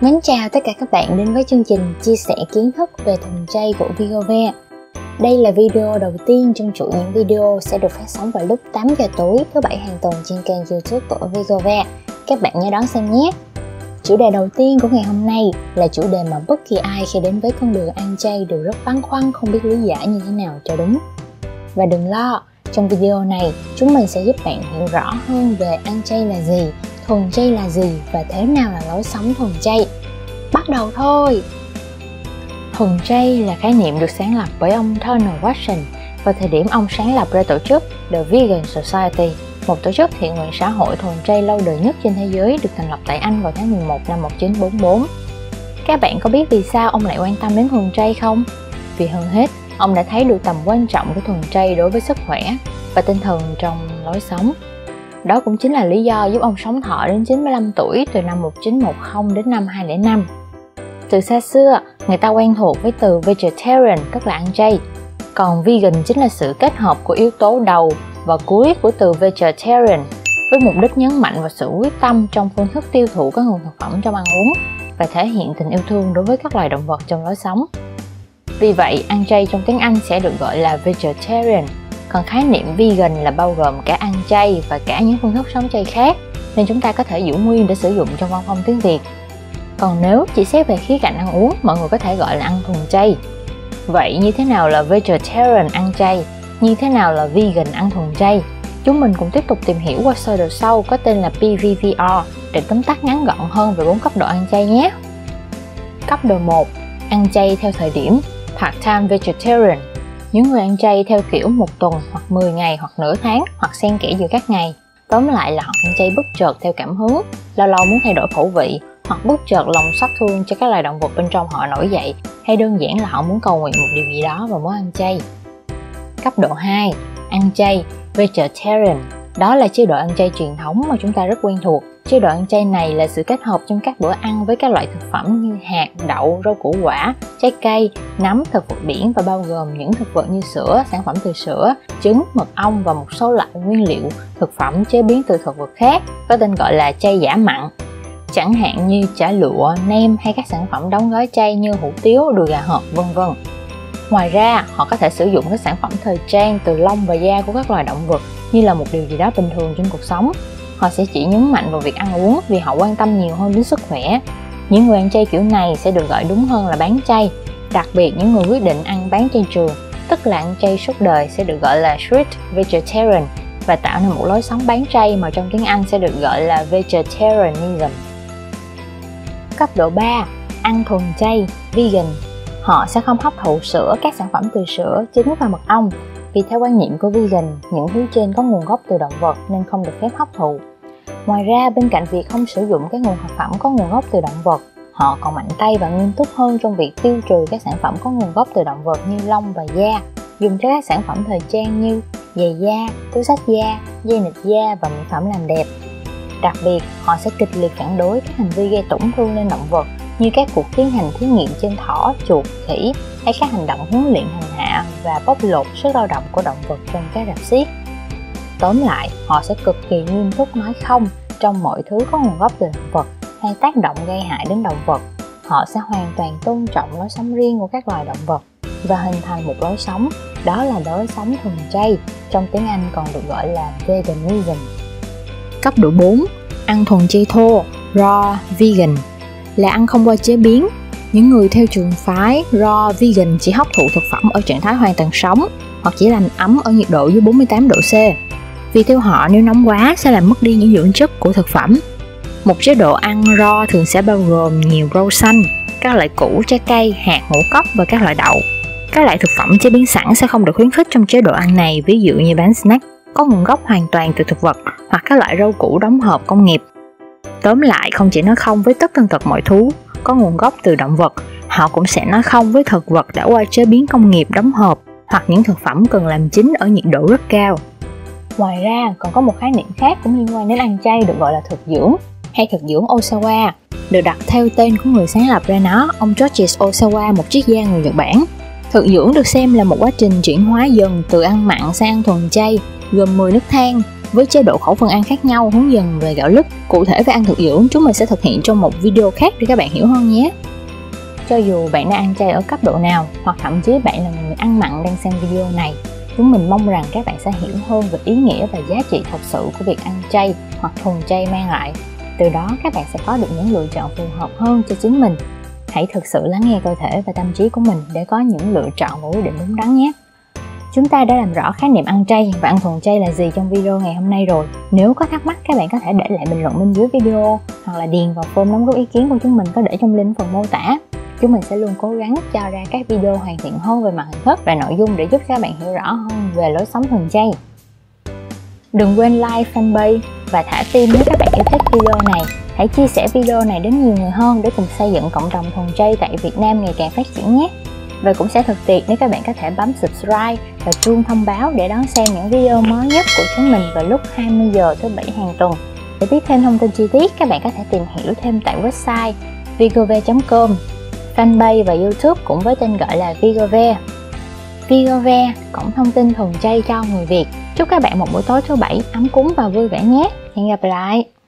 Mến chào tất cả các bạn đến với chương trình chia sẻ kiến thức về thùng chay của Vigove. Đây là video đầu tiên trong chuỗi những video sẽ được phát sóng vào lúc 8 giờ tối thứ bảy hàng tuần trên kênh youtube của Vigove. Các bạn nhớ đón xem nhé! Chủ đề đầu tiên của ngày hôm nay là chủ đề mà bất kỳ ai khi đến với con đường ăn chay đều rất băn khoăn không biết lý giải như thế nào cho đúng. Và đừng lo, trong video này chúng mình sẽ giúp bạn hiểu rõ hơn về ăn chay là gì, thuần chay là gì và thế nào là lối sống thuần chay. Đầu thôi! Thuần chay là khái niệm được sáng lập bởi ông Turner Watson vào thời điểm ông sáng lập ra tổ chức The Vegan Society, một tổ chức thiện nguyện xã hội thuần chay lâu đời nhất trên thế giới được thành lập tại Anh vào tháng 11 năm 1944. Các bạn có biết vì sao ông lại quan tâm đến thuần chay không? Vì hơn hết, ông đã thấy được tầm quan trọng của thuần chay đối với sức khỏe và tinh thần trong lối sống. Đó cũng chính là lý do giúp ông sống thọ đến 95 tuổi từ năm 1910 đến năm 2005. Từ xa xưa, người ta quen thuộc với từ vegetarian tức là ăn chay. Còn vegan chính là sự kết hợp của yếu tố đầu và cuối của từ vegetarian với mục đích nhấn mạnh vào sự quyết tâm trong phương thức tiêu thụ các nguồn thực phẩm trong ăn uống và thể hiện tình yêu thương đối với các loài động vật trong lối sống. Vì vậy, ăn chay trong tiếng Anh sẽ được gọi là vegetarian, còn khái niệm vegan là bao gồm cả ăn chay và cả những phương thức sống chay khác, nên chúng ta có thể giữ nguyên để sử dụng trong văn phong tiếng Việt. Còn nếu chỉ xét về khía cạnh ăn uống, mọi người có thể gọi là ăn thuần chay. Vậy như thế nào là vegetarian ăn chay? Như thế nào là vegan ăn thuần chay? Chúng mình cùng tiếp tục tìm hiểu qua sơ đồ sau có tên là PVVR để tóm tắt ngắn gọn hơn về bốn cấp độ ăn chay nhé. Cấp độ 1. Ăn chay theo thời điểm Part-time vegetarian Những người ăn chay theo kiểu một tuần hoặc 10 ngày hoặc nửa tháng hoặc xen kẽ giữa các ngày. Tóm lại là họ ăn chay bất chợt theo cảm hứng, lâu lâu muốn thay đổi khẩu vị hoặc bất chợt lòng sát thương cho các loài động vật bên trong họ nổi dậy hay đơn giản là họ muốn cầu nguyện một điều gì đó và muốn ăn chay. Cấp độ 2. Ăn chay Vegetarian Đó là chế độ ăn chay truyền thống mà chúng ta rất quen thuộc. Chế độ ăn chay này là sự kết hợp trong các bữa ăn với các loại thực phẩm như hạt, đậu, rau củ quả, trái cây, nấm, thực vật biển và bao gồm những thực vật như sữa, sản phẩm từ sữa, trứng, mật ong và một số loại nguyên liệu thực phẩm chế biến từ thực vật khác có tên gọi là chay giả mặn chẳng hạn như chả lụa, nem hay các sản phẩm đóng gói chay như hủ tiếu, đùi gà hộp, vân vân. Ngoài ra, họ có thể sử dụng các sản phẩm thời trang từ lông và da của các loài động vật như là một điều gì đó bình thường trong cuộc sống. Họ sẽ chỉ nhấn mạnh vào việc ăn uống vì họ quan tâm nhiều hơn đến sức khỏe. Những người ăn chay kiểu này sẽ được gọi đúng hơn là bán chay. Đặc biệt những người quyết định ăn bán chay trường, tức là ăn chay suốt đời sẽ được gọi là strict vegetarian và tạo nên một lối sống bán chay mà trong tiếng Anh sẽ được gọi là vegetarianism. Cấp độ 3. Ăn thuần chay, vegan Họ sẽ không hấp thụ sữa, các sản phẩm từ sữa, trứng và mật ong vì theo quan niệm của vegan, những thứ trên có nguồn gốc từ động vật nên không được phép hấp thụ. Ngoài ra, bên cạnh việc không sử dụng các nguồn thực phẩm có nguồn gốc từ động vật, họ còn mạnh tay và nghiêm túc hơn trong việc tiêu trừ các sản phẩm có nguồn gốc từ động vật như lông và da, dùng cho các sản phẩm thời trang như giày da, túi sách da, dây nịt da và mỹ phẩm làm đẹp. Đặc biệt, họ sẽ kịch liệt phản đối các hành vi gây tổn thương lên động vật như các cuộc tiến hành thí nghiệm trên thỏ, chuột, khỉ hay các hành động huấn luyện hành hạ và bóc lột sức lao động của động vật trong các rạp xiếc. Tóm lại, họ sẽ cực kỳ nghiêm túc nói không trong mọi thứ có nguồn gốc từ động vật hay tác động gây hại đến động vật. Họ sẽ hoàn toàn tôn trọng lối sống riêng của các loài động vật và hình thành một lối sống, đó là lối sống thuần chay, trong tiếng Anh còn được gọi là veganism. Cấp độ 4. Ăn thuần chay thô, raw vegan là ăn không qua chế biến. Những người theo trường phái raw vegan chỉ hấp thụ thực phẩm ở trạng thái hoàn toàn sống hoặc chỉ lành ấm ở nhiệt độ dưới 48 độ C. Vì theo họ nếu nóng quá sẽ làm mất đi những dưỡng chất của thực phẩm. Một chế độ ăn raw thường sẽ bao gồm nhiều rau xanh, các loại củ, trái cây, hạt, ngũ cốc và các loại đậu. Các loại thực phẩm chế biến sẵn sẽ không được khuyến khích trong chế độ ăn này, ví dụ như bánh snack có nguồn gốc hoàn toàn từ thực vật hoặc các loại rau củ đóng hộp công nghiệp. Tóm lại, không chỉ nói không với tất tần tật mọi thú có nguồn gốc từ động vật, họ cũng sẽ nói không với thực vật đã qua chế biến công nghiệp đóng hộp hoặc những thực phẩm cần làm chín ở nhiệt độ rất cao. Ngoài ra, còn có một khái niệm khác cũng liên quan đến ăn chay được gọi là thực dưỡng hay thực dưỡng Osawa, được đặt theo tên của người sáng lập ra nó, ông Georges Osawa, một triết gia người Nhật Bản. Thực dưỡng được xem là một quá trình chuyển hóa dần từ ăn mặn sang ăn thuần chay, gồm 10 nước thang, với chế độ khẩu phần ăn khác nhau hướng dần về gạo lứt. Cụ thể về ăn thực dưỡng chúng mình sẽ thực hiện trong một video khác để các bạn hiểu hơn nhé. Cho dù bạn đang ăn chay ở cấp độ nào hoặc thậm chí bạn là người ăn mặn đang xem video này, chúng mình mong rằng các bạn sẽ hiểu hơn về ý nghĩa và giá trị thật sự của việc ăn chay hoặc thuần chay mang lại. Từ đó các bạn sẽ có được những lựa chọn phù hợp hơn cho chính mình. Hãy thực sự lắng nghe cơ thể và tâm trí của mình để có những lựa chọn và quyết định đúng đắn nhé. Chúng ta đã làm rõ khái niệm ăn chay và ăn thuần chay là gì trong video ngày hôm nay rồi. Nếu có thắc mắc, các bạn có thể để lại bình luận bên dưới video hoặc là điền vào form đóng góp ý kiến của chúng mình có để trong link phần mô tả. Chúng mình sẽ luôn cố gắng cho ra các video hoàn thiện hơn về mặt hình thức và nội dung để giúp các bạn hiểu rõ hơn về lối sống thuần chay. Đừng quên like fanpage và thả tim nếu các bạn yêu thích video này. Hãy chia sẻ video này đến nhiều người hơn để cùng xây dựng cộng đồng thuần chay tại Việt Nam ngày càng phát triển nhé và cũng sẽ thật tuyệt nếu các bạn có thể bấm subscribe và chuông thông báo để đón xem những video mới nhất của chúng mình vào lúc 20 giờ thứ bảy hàng tuần. Để biết thêm thông tin chi tiết, các bạn có thể tìm hiểu thêm tại website vigove.com, fanpage và YouTube cũng với tên gọi là Vigove. Vigove, cổng thông tin thuần chay cho người Việt. Chúc các bạn một buổi tối thứ bảy ấm cúng và vui vẻ nhé. Hẹn gặp lại!